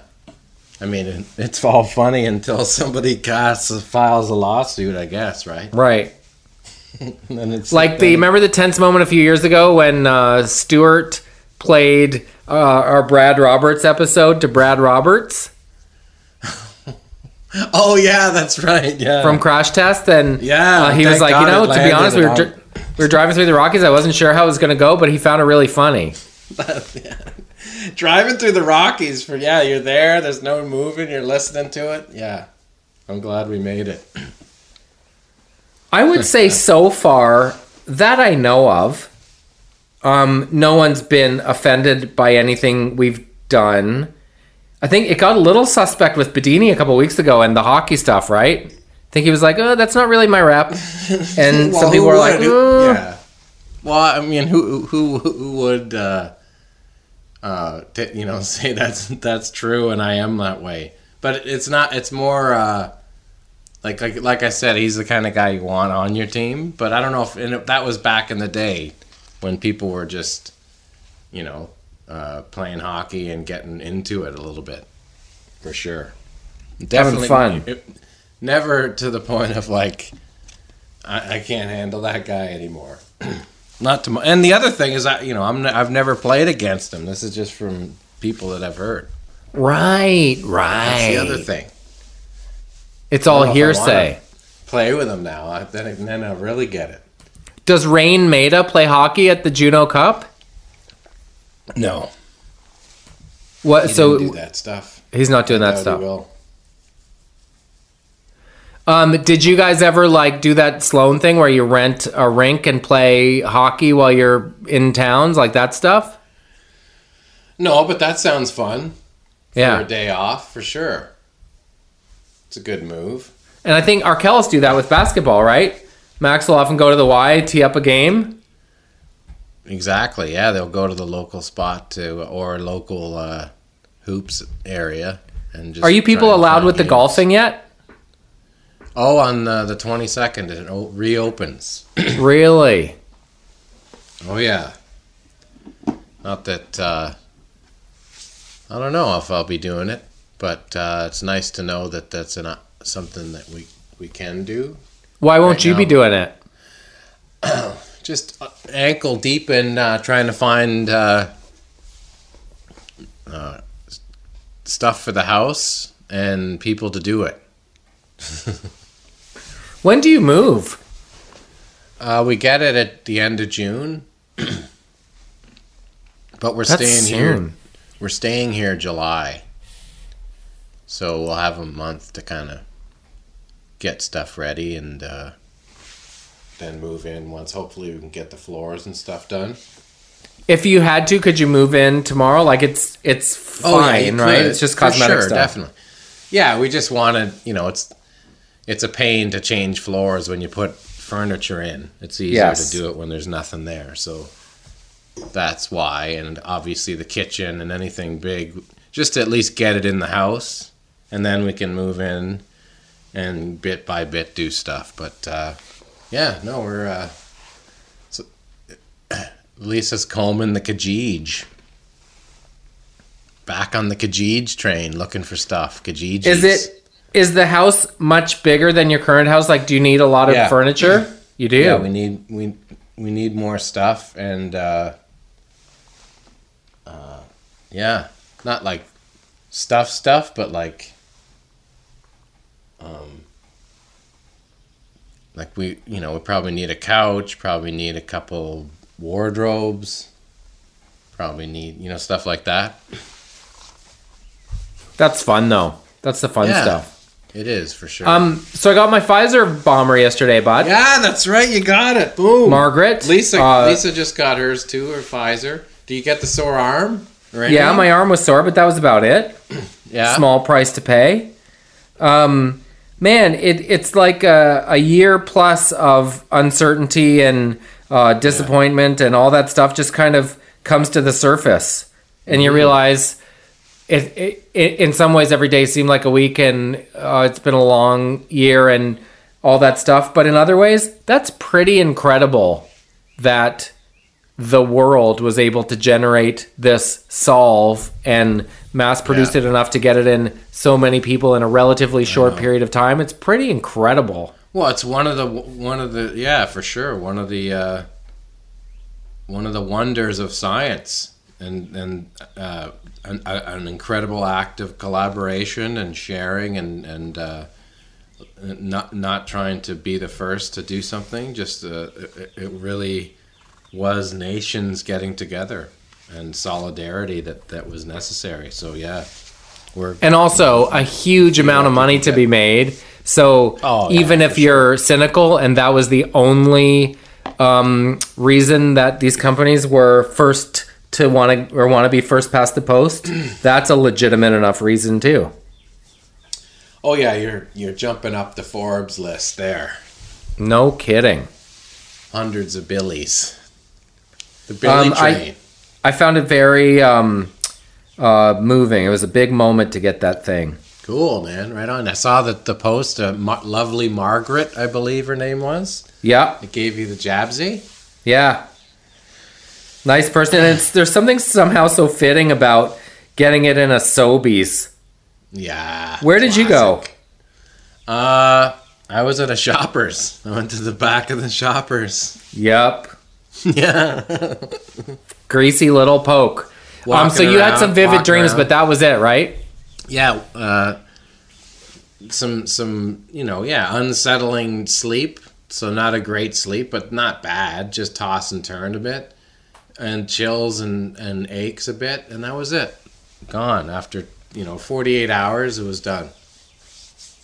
I mean, [LAUGHS] it's all funny until somebody casts files a lawsuit, I guess, right? Right. And [LAUGHS] then it's Like the remember the tense moment a few years ago when uh, Stewart played uh, our Brad Roberts episode to Brad Roberts [LAUGHS] Oh yeah, that's right. Yeah. from Crash Test, and Yeah, uh, he was like, God you know, to be honest, we were dri- we were driving through the Rockies. I wasn't sure how it was going to go, but he found it really funny. Driving through the Rockies for yeah, you're there. There's no moving. You're listening to it. Yeah. I'm glad we made it. I would say [LAUGHS] so far that I know of, um, no one's been offended by anything we've done. I think it got a little suspect with Bedini a couple weeks ago and the hockey stuff, right? I think he was like, "Oh, that's not really my rep," [LAUGHS] and Well, some people were like, would? "Uh." yeah. Well, I mean, who who who would uh, uh, t- you know [LAUGHS] say that's that's true, and I am that way. But it's not. It's more uh, like like like I said, he's the kind of guy you want on your team. But I don't know if that was back in the day when people were just you know uh, playing hockey and getting into it a little bit, for sure. Definitely fun. it- never to the point of like I, I can't handle that guy anymore. [CLEARS THROAT] Not to, and the other thing is that you know I'm I've never played against him. This is just from people that I've heard. "Right, right." That's the other thing. It's all I don't know if I wanna hearsay. Play with him now. I, then then I'll really get it. Does Raine Maida play hockey at the Juno Cup? No, What? he so that stuff. he's not doing that he stuff. Will. Um, did you guys ever like do that Sloan thing where you rent a rink and play hockey while you're in towns, like that stuff? No, but that sounds fun. For a day off for sure. It's a good move. and I think Arkells do that with basketball, right? Max will often go to the Y, tee up a game. Exactly. Yeah, they'll go to the local spot to or local uh, hoops area and just. Are you people allowed find with the golfing yet? Oh, on uh, the twenty second, it o- reopens. [CLEARS THROAT] really? Oh yeah. Not that uh, I don't know if I'll be doing it, but uh, it's nice to know that that's an, uh, something that we we can do. Why won't Right you be doing it? [CLEARS THROAT] Just uh, ankle deep in uh, trying to find uh, uh, stuff for the house and people to do it. [LAUGHS] When do you move? Uh, we get it at the end of June, [CLEARS THROAT] but we're That's staying here. We're staying here July, so we'll have a month to kind of get stuff ready and uh, then move in once. Hopefully, we can get the floors and stuff done. If you had to, could you move in tomorrow? Like it's it's Oh, yeah, fine, right? It's just cosmetic sure, stuff. Definitely. Yeah, we just wanted, you know, it's it's a pain to change floors when you put furniture in. It's easier Yes. to do it when there's nothing there. So that's why. And obviously the kitchen and anything big, just to at least get it in the house, and then we can move in and bit by bit do stuff. But uh, yeah, no, we're uh, so, [CLEARS THROAT] Lisa's combing the Kijiji. Back on the Kijiji train, looking for stuff. Kijiji Is it is the house much bigger than your current house? Like, do you need a lot of Yeah. furniture? [CLEARS THROAT] You do. Yeah, we need we we need more stuff and uh, uh, yeah, not like stuff stuff, but like um, like we you know we probably need a couch, probably need a couple wardrobes, probably need you know stuff like that. That's fun though. That's the fun Yeah. stuff. It is for sure. Um, so I got my Pfizer bomber yesterday, bud. yeah, that's right. You got it. Boom. Margaret, Lisa uh, Lisa just got hers too, or Pfizer. Do you get the sore arm? Yeah, my arm was sore, but that was about it. [CLEARS THROAT] yeah. Small price to pay. Um, man, it, it's like a, a year plus of uncertainty and uh, disappointment and all that stuff just kind of comes to the surface, and you realize it, it, it in some ways every day seemed like a week, and uh, it's been a long year and all that stuff. But in other ways, that's pretty incredible that the world was able to generate this solve and mass produce Yeah. it enough to get it in so many people in a relatively short period of time. It's pretty incredible. Well, it's one of the one of the yeah for sure one of the uh, one of the wonders of science and and uh, an, an incredible act of collaboration and sharing and and uh, not not trying to be the first to do something. Just uh, it, it really was nations getting together and solidarity that that was necessary. So yeah, we're And also a huge amount of money to be made. So Oh, yeah, even if you're cynical and that was the only um, reason that these companies were first to want to or want to be first past the post, [CLEARS THROAT] that's a legitimate enough reason too. oh yeah you're you're jumping up the Forbes list there. No kidding. hundreds of billies. The Billy Um, I- train. I found it very um, uh, moving. It was a big moment to get that thing. cool, man. Right on. I saw that the post. Uh, Mar- lovely Margaret, I believe her name was. Yeah, It gave you the jabsy. yeah. Nice person. And it's, there's something somehow so fitting about getting it in a Sobeys. Yeah. Where did you go? Uh, I was at a Shoppers. I went to the back of the Shoppers. Yep. [LAUGHS] yeah. Greasy little poke. um, Walking so you had some vivid dreams, around. but that was it, right? yeah. Uh, some some you know yeah unsettling sleep. So not a great sleep, but not bad. Just toss and turn a bit, and chills and and aches a bit, and that was it. Gone after you know 48 hours. It was done,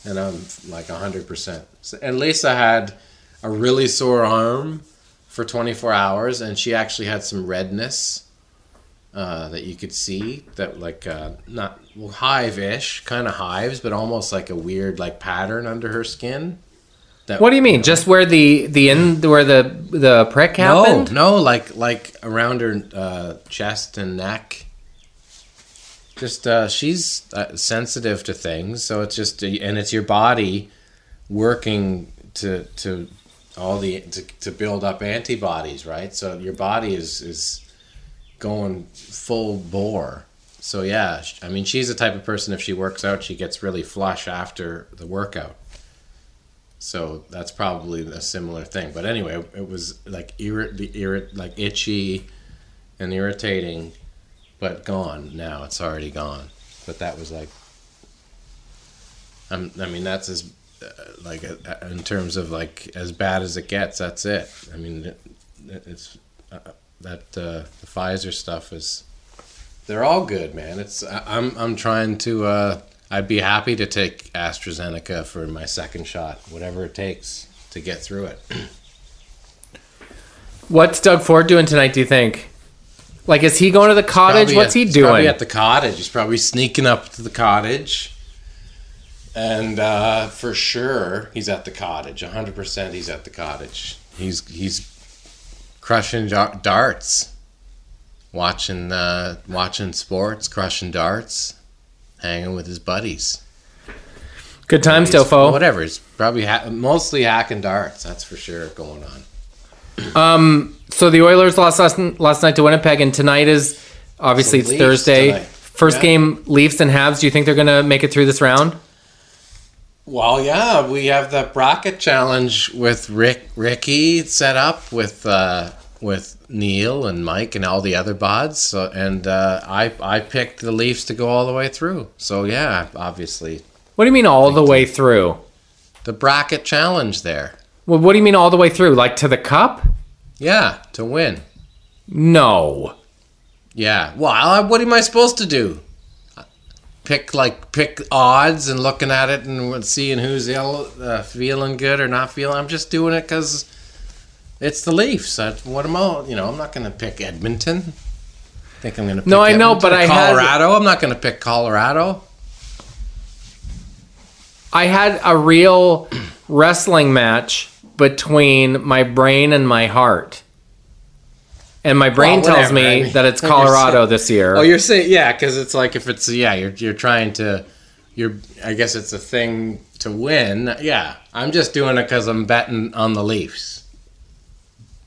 and I'm like 100. percent And Lisa had a really sore arm for 24 hours, and she actually had some redness uh, that you could see that like uh, not well, hive-ish kind of hives, but almost like a weird like pattern under her skin. That What do you mean? Just where the the in where the the prick happened? no, no, like like around her uh, chest and neck. Just uh, she's uh, sensitive to things, so it's just and it's your body working to to all the to, to build up antibodies, right? So your body is is going full bore. So yeah, I mean she's the type of person if she works out, she gets really flush after the workout. So that's probably a similar thing. But anyway, it was like irrit, the irrit, like itchy and irritating, but gone now. It's already gone. But that was like, I'm, I mean, that's as uh, like uh, in terms of like as bad as it gets. That's it. I mean, it, it's uh, that uh, the Pfizer stuff is. They're all good, man. It's I- I'm I'm trying to. I'd be happy to take AstraZeneca for my second shot, whatever it takes to get through it. [CLEARS THROAT] What's Doug Ford doing tonight? Do you think? Like, is he going to the cottage? Probably What's at- he he's Probably doing? at the cottage. He's probably sneaking up to the cottage. and uh, for sure he's at the cottage. hundred percent, he's at the cottage. He's he's crushing darts, watching uh, watching sports, crushing darts, hanging with his buddies. Good times, He's- Tofo. Whatever. He's probably ha- mostly hacking darts. That's for sure going on. Um, So the Oilers lost last, last night to Winnipeg, and tonight is obviously it's Thursday. tonight. First Yeah. game, Leafs and Habs. Do you think they're going to make it through this round? Well, yeah, we have the bracket challenge with Rick Ricky set up with uh, with Neil and Mike and all the other bods. So, and uh, I I picked the Leafs to go all the way through. So yeah, obviously What do you mean all the way through? the bracket challenge there. Well, what do you mean all the way through? Like to the cup? Yeah, to win. No. Yeah. Well, I- what am I supposed to do? Pick like pick odds and looking at it and seeing who's ill, uh, feeling good or not feeling. I'm just doing it because it's the Leafs. That's what am I? You know, I'm not going to pick Edmonton. I think I'm going to? Pick No, I know, but I had- Colorado. I'm not going to pick Colorado. I had a real wrestling match between my brain and my heart. And my brain Well, tells whatever, me I mean, that it's [LAUGHS] you're Colorado saying- this year. Oh, you're saying yeah, because it's like if it's yeah, you're you're trying to, you're I guess it's a thing to win. Yeah, I'm just doing it because I'm betting on the Leafs.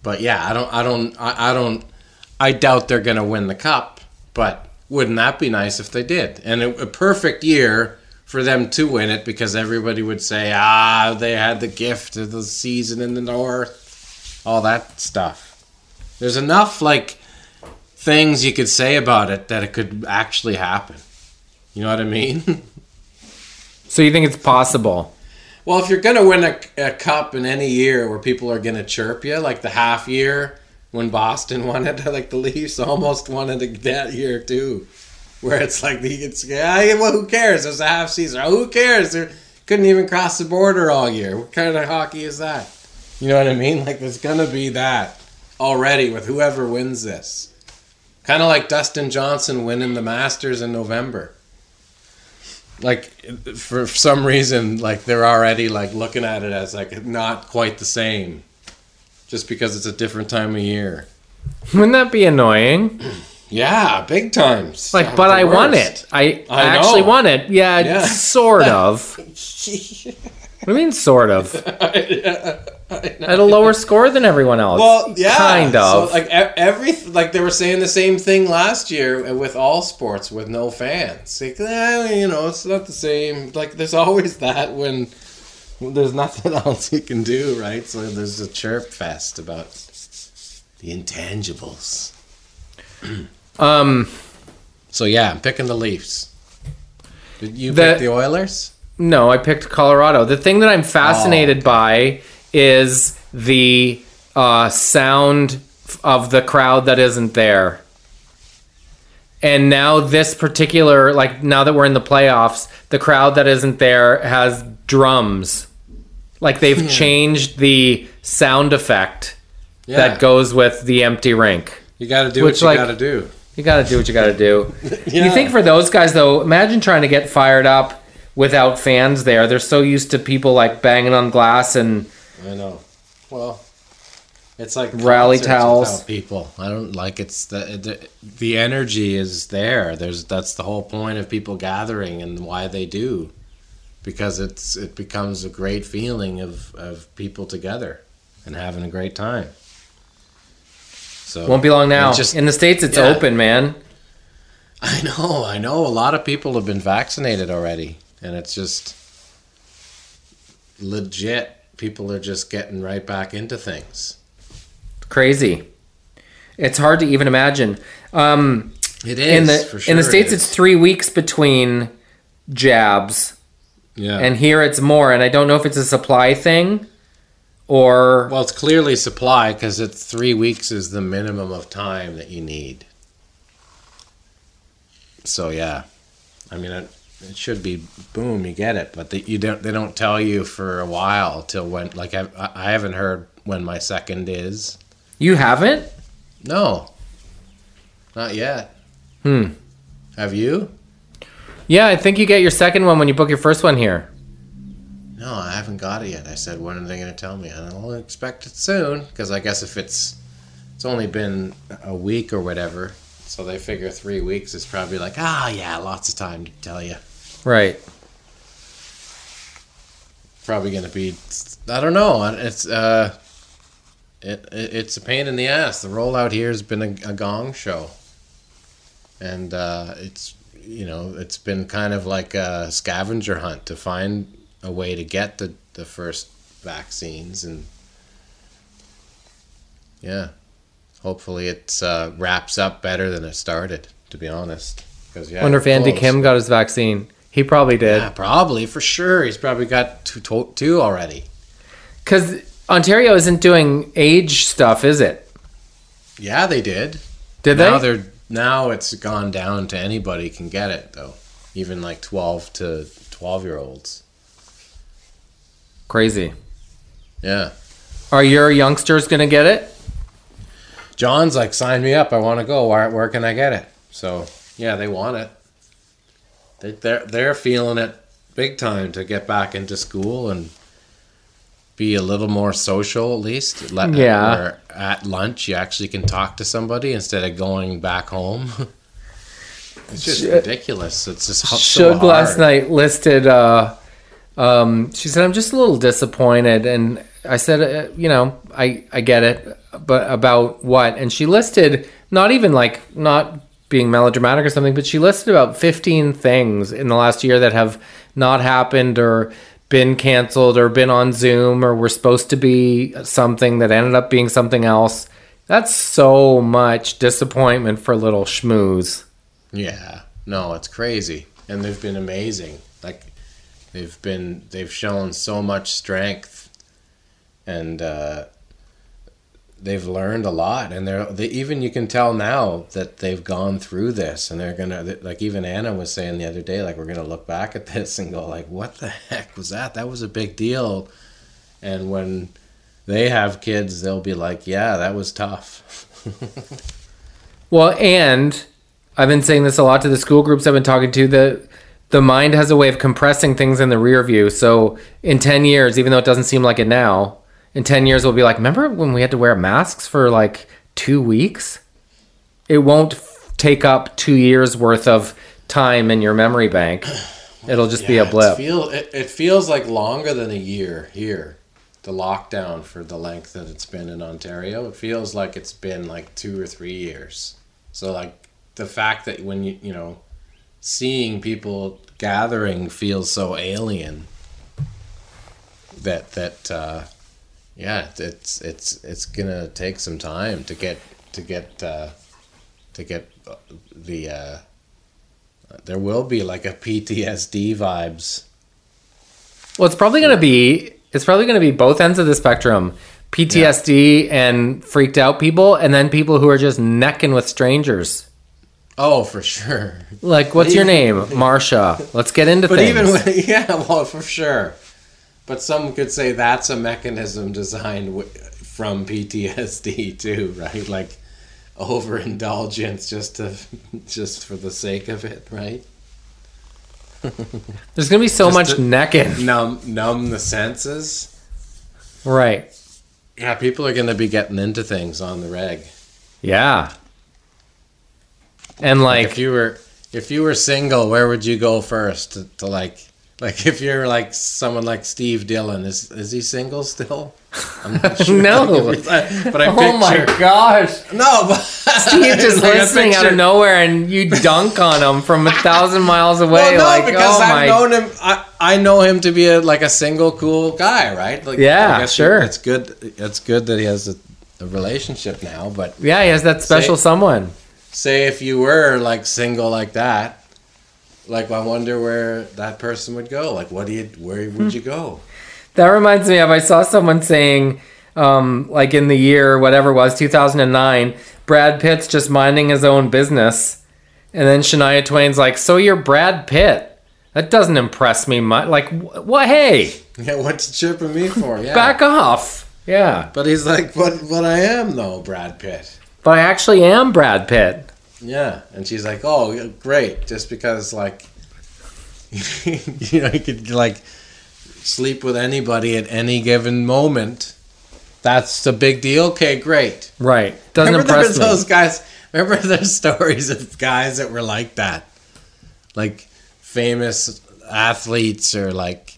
But yeah, I don't, I don't, I, I don't, I doubt they're gonna win the cup. But wouldn't that be nice if they did? And a, a perfect year for them to win it because everybody would say, ah, they had the gift of the season in the North, all that stuff. There's enough like things you could say about it that it could actually happen. You know what I mean? [LAUGHS] so you think it's possible? Well, if you're going to win a, a cup in any year where people are going to chirp you, like the half year when Boston [LAUGHS] won it, like the Leafs almost won it that year too, where it's like the it's yeah, well, who cares? It's a half season. Who cares? They couldn't even cross the border all year. What kind of hockey is that? You know what I mean? Like there's going to be that already with whoever wins this. Kind of like Dustin Johnson winning the Masters in November. Like for some reason, like they're already like looking at it as like not quite the same, just because it's a different time of year. Wouldn't that be annoying? [CLEARS THROAT] Yeah, big times. Like, but I won worst. it. I, I actually know. won it. Yeah, Yeah. sort of. [LAUGHS] What do you mean, sort of? [LAUGHS] [LAUGHS] At a lower score than everyone else. Well, yeah, kind of. So, like every like they were saying the same thing last year with all sports with no fans. Like, eh, you know, it's not the same. Like there's always that when, there's nothing [LAUGHS] else you can do, right? So there's a chirp fest about the intangibles. [CLEARS THROAT] um, So yeah, I'm picking the Leafs. Did you The- pick the Oilers? no, I picked Colorado. The thing that I'm fascinated by is the uh, sound of the crowd that isn't there. And now this particular, like now that we're in the playoffs, the crowd that isn't there has drums. Like they've changed the sound effect Yeah, that goes with the empty rink. you got to do which, what you like- got to do. You got to do what you got to do. [LAUGHS] Yeah. You think for those guys though, imagine trying to get fired up without fans there. They're so used to people like banging on glass and I know. Well, it's like Rally towels. people. I don't like it's the, the the energy is there. There's that's the whole point of people gathering and why they do, because it's it becomes a great feeling of of people together and having a great time. So won't be long now. Just- In the states, it's yeah. open, man. I know, I know. A lot of people have been vaccinated already, and it's just legit. People are just getting right back into things. Crazy. It's hard to even imagine. Um, It is in the for sure. in the states, is. it's three weeks between jabs, yeah. and here it's more. And I don't know if it's a supply thing or well, it's clearly supply because it's three weeks is the minimum of time that you need. So yeah, I mean it, should be boom, you get it, but they, you don't. They don't tell you for a while till when. Like I, I haven't heard when my second is. you haven't. No, not yet. Hmm. Have you? Yeah, I think you get your second one when you book your first one here. no, I haven't got it yet. I said, when are they going to tell me? And I'll expect it soon because I guess if it's it's only been a week or whatever, so they figure three weeks is probably like, ah, yeah, lots of time to tell you. Right. Probably going to be, I don't know. It's uh, it, it it's a pain in the ass. The rollout here has been a, a gong show, and uh, it's you know it's been kind of like a scavenger hunt to find a way to get the the first vaccines and yeah hopefully it uh, wraps up better than it started to be honest because yeah Wonder if Andy close. Kim got his vaccine. He probably did. yeah probably for sure he's probably got two, two, two already Because Ontario isn't doing age stuff, is it? yeah they did Did now they? they're now it's gone down to anybody can get it though even like 12 to 12 year olds Crazy. yeah Are your youngsters going to get it? John's like, sign me up. I want to go. Where, where can I get it? So yeah, they want it. They, they're they're feeling it big time to get back into school and be a little more social at least. Let, Yeah. at lunch, you actually can talk to somebody instead of going back home. [LAUGHS] it's just ridiculous. It's just ho- so Shug last night listed. Uh, um, she said, "I'm just a little disappointed," and I said, uh, "You know, I I get it, but about what?" And she listed not even like not being melodramatic or something, but she listed about 15 things in the last year that have not happened or been canceled or been on Zoom or were supposed to be something that ended up being something else. That's so much disappointment for little schmooze. Yeah, no, it's crazy, and they've been amazing. Like they've been, they've shown so much strength, and uh, they've learned a lot. And they're they even you can tell now that they've gone through this, and they're gonna like even Anna was saying the other day, like we're gonna look back at [LAUGHS] this and go like, what the heck was that? That was a big deal. And when they have kids, they'll be like, yeah, that was tough. Well, and I've been saying this a lot to the school groups I've been talking to. The the mind has a way of compressing things in the rear view. So in ten years, even though it doesn't seem like it now, in ten years we'll be like, remember when we had to wear masks for like two weeks? It won't f- take up two years worth of time in your memory bank. It'll just be a blip. It, feel, it, it feels like longer than a year here. The lockdown for the length that it's been in Ontario, it feels like it's been like two or three years. So like the fact that when you you know seeing people gathering feels so alien that that uh, yeah it's it's it's gonna take some time to get to get uh, to get the uh, there will be like a PTSD vibes. Well, it's probably going to be it's probably going to be both ends of the spectrum. PTSD and freaked out people, and then people who are just necking with strangers. Oh, for sure. Like, what's your name? Marsha. Let's get into But things. even when, [LAUGHS] yeah, well, for sure. But some could say that's a mechanism designed w- from PTSD [LAUGHS] too, right? Like overindulgence just to [LAUGHS] just for the sake of it, right? [LAUGHS] There's gonna be so Just much necking. Numb numb the senses. Right. Yeah, people are going to be getting into things on the reg. Yeah. And Like, like, if you were if you were single, where would you go first to, to like like if you're like someone like Steve Dillon, is is he single still? I'm not [LAUGHS] sure. No. [LAUGHS] but I oh my gosh, no, but [LAUGHS] Steve just like, listening out of nowhere, and you dunk on him from a thousand miles away. Well, no, like, because oh I've my, known him. I, I know him to be a like a single cool guy, right? Like, Yeah, I guess sure. It's good. It's good that he has a, a relationship now. But yeah, he has that special Say- someone. say if you were like single like that, like I wonder where that person would go. Like, what do you? Where would you go? That reminds me of I saw someone saying, um, like in the year whatever it was, 2009, Brad Pitt's just minding his own business, and then Shania Twain's like, "So you're Brad Pitt? That doesn't impress me much. Like, wh- what? Hey, [LAUGHS] Yeah, what's chirping me for? Yeah. back off." Yeah, But he's like, but but I am though, Brad Pitt. but I actually am Brad Pitt. Yeah, and she's like, oh, great, just because like, [LAUGHS] you know, you could like sleep with anybody at any given moment. That's a big deal. Okay, great. Right. Doesn't remember there impress was me. those [LAUGHS] guys. Remember there's stories of guys that were like that, like famous athletes or like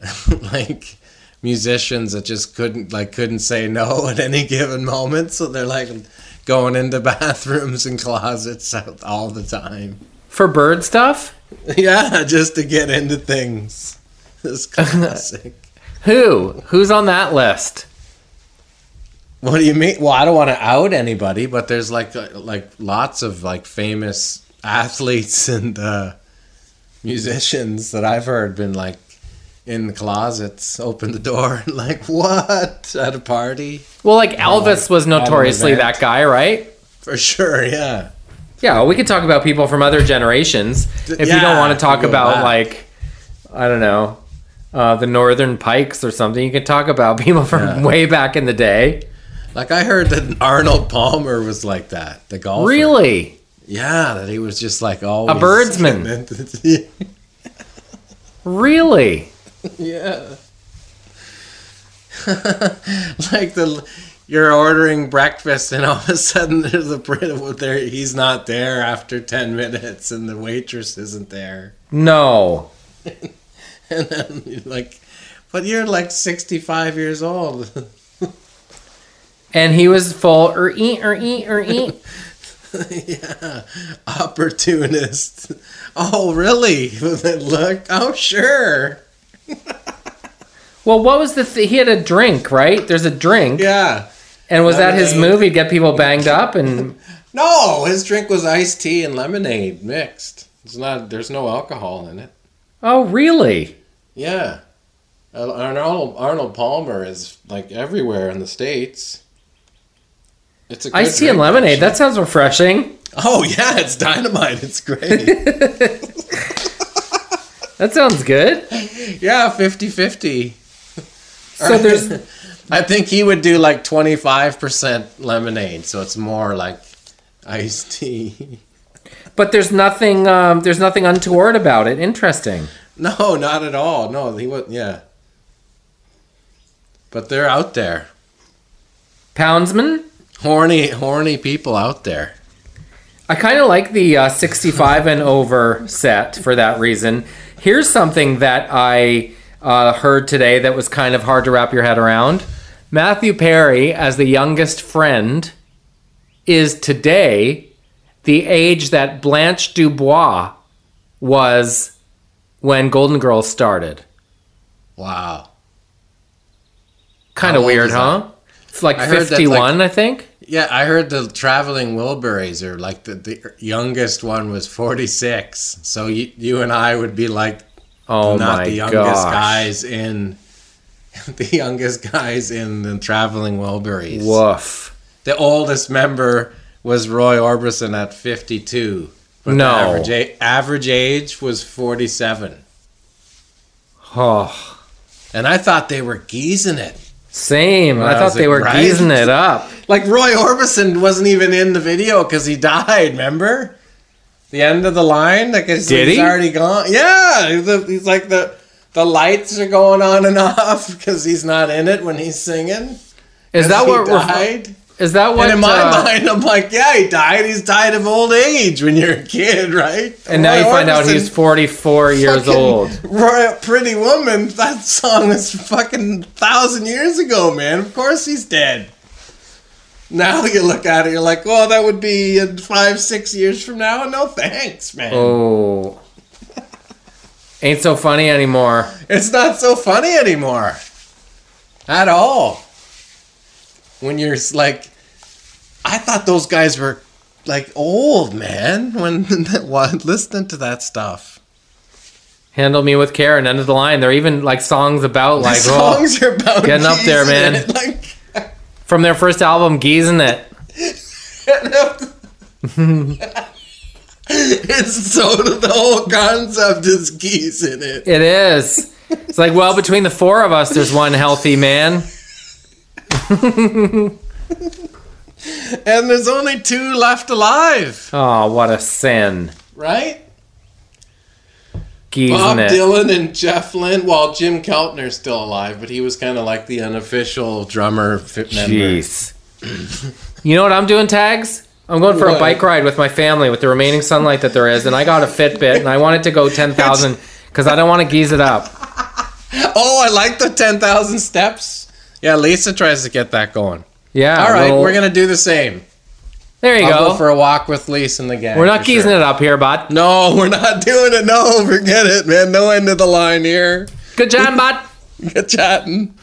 [LAUGHS] like musicians that just couldn't like couldn't say no at any given moment. So they're like going into [LAUGHS] bathrooms and closets all the time. For bird stuff? [LAUGHS] Yeah, just to get into things. [LAUGHS] It's classic. Who? Who's on that list? What do you mean? Well, I don't want to out anybody, but there's like uh, like lots of like famous athletes and uh, musicians that I've heard been like in the closets, open the door, and [LAUGHS] like what at a party Well, like Elvis was notoriously that guy, right? for sure. Yeah, Yeah, we could talk about people from other generations. If you don't want to talk about back. like, I don't know, uh, the Northern Pikes or something, you could talk about [LAUGHS] people from Yeah. way back in the day. like I heard that Arnold Palmer was like that. The golfer. Really? Yeah, that he was just like always a birdsman. [LAUGHS] Really? [LAUGHS] Yeah. [LAUGHS] like the you're ordering breakfast and all of a sudden there's a Brit there he's not there after 10 minutes and the waitress isn't there. No. [LAUGHS] And then you're like but you're like 65 years old. And he was full or eat or eat or eat. yeah. Opportunist. Oh, really? Look. Oh, sure. [LAUGHS] Well, what was the th- he had a drink, right? There's a drink. Yeah. And was that his Lemonade. move? He'd get people banged up and [LAUGHS] No, his drink was iced tea and lemonade mixed. It's not there's no alcohol in it. Oh, really? Yeah. Uh, Arnold Arnold Palmer is like everywhere in the states. It's a good Iced tea and lemonade. actually. That sounds refreshing. Oh yeah, it's dynamite. It's great. [LAUGHS] That sounds good. yeah, 50-50. So there's [LAUGHS] I think he would do like 25% lemonade, so it's more like iced tea. but there's nothing um, there's nothing untoward about it. Interesting. No, not at all. No, he would yeah. But they're out there. Poundsman? Horny horny people out there. I kind of like the uh, 65 and over set for that reason. Here's something that I uh, heard today that was kind of hard to wrap your head around. Matthew Perry, as the youngest friend, is today the age that Blanche Dubois was when Golden Girls started. Wow. Kind of weird, huh? It's like I 51, like- I think. Yeah, I heard the traveling Wilburys are like the, the youngest one was 46. So you, you and I would be like Oh not the youngest gosh. guys in [LAUGHS] the youngest guys in the traveling Wilburys. Woof. The oldest member was Roy Orbison at 52. But No. the average, a- average age was 47. Oh. And I thought they were geezing it. Same. I Well, thought they it were right? geezing it up. Like Roy Orbison wasn't even in the video because he [LAUGHS] died. Remember the end of the line? Like Did he's he? already gone. Yeah, he's, the- he's like the the lights are going on and [LAUGHS] off because he's not in it when he's singing. Is that what? we're- died? Is that what? and in my uh, mind, I'm like, yeah, he died. He's died of old age when you're a kid, right? And now Roy you find out he's 44 years old. Roy, Pretty Woman. That song is fucking thousand years ago, man. Of course he's dead. Now you look at it, you're like, well, that would be in five, six years from now. No thanks, man. Oh. [LAUGHS] Ain't so funny anymore. It's not so funny anymore. At all. When you're like, I thought those guys were like old, man, when [LAUGHS] listening to that stuff. Handle me with care and end of the line. There are even like songs about like the oh, are about getting up there, man. it, [LAUGHS] Like, from their first album, Geezing It. [LAUGHS] it's so the whole concept is geese in it. It is. It's like, well, between the four of us, there's one healthy man. [LAUGHS] And there's only two left alive, Oh, what a sin. right? geezing Bob it. Dylan and Jeff Lynne. Well, Jim Keltner's still alive, but he was kind of like the unofficial drummer fit member. Jeez. you know what I'm doing, tags? I'm going for a bike ride with my family with the remaining sunlight that there is, and I got a Fitbit, and I want it to go 10,000 because I don't want to geese it up. Oh, I like the 10,000 steps. Yeah, Lisa tries to get that going. Yeah. All right, little- we're going to do the same. There you I'll go. go for a walk with Lisa and the gang. we're not for geezing sure. it up here, bud. No, [LAUGHS] we're not doing it. No, forget it, man. No end of the line here. Good job, [LAUGHS] bud. Good chatting.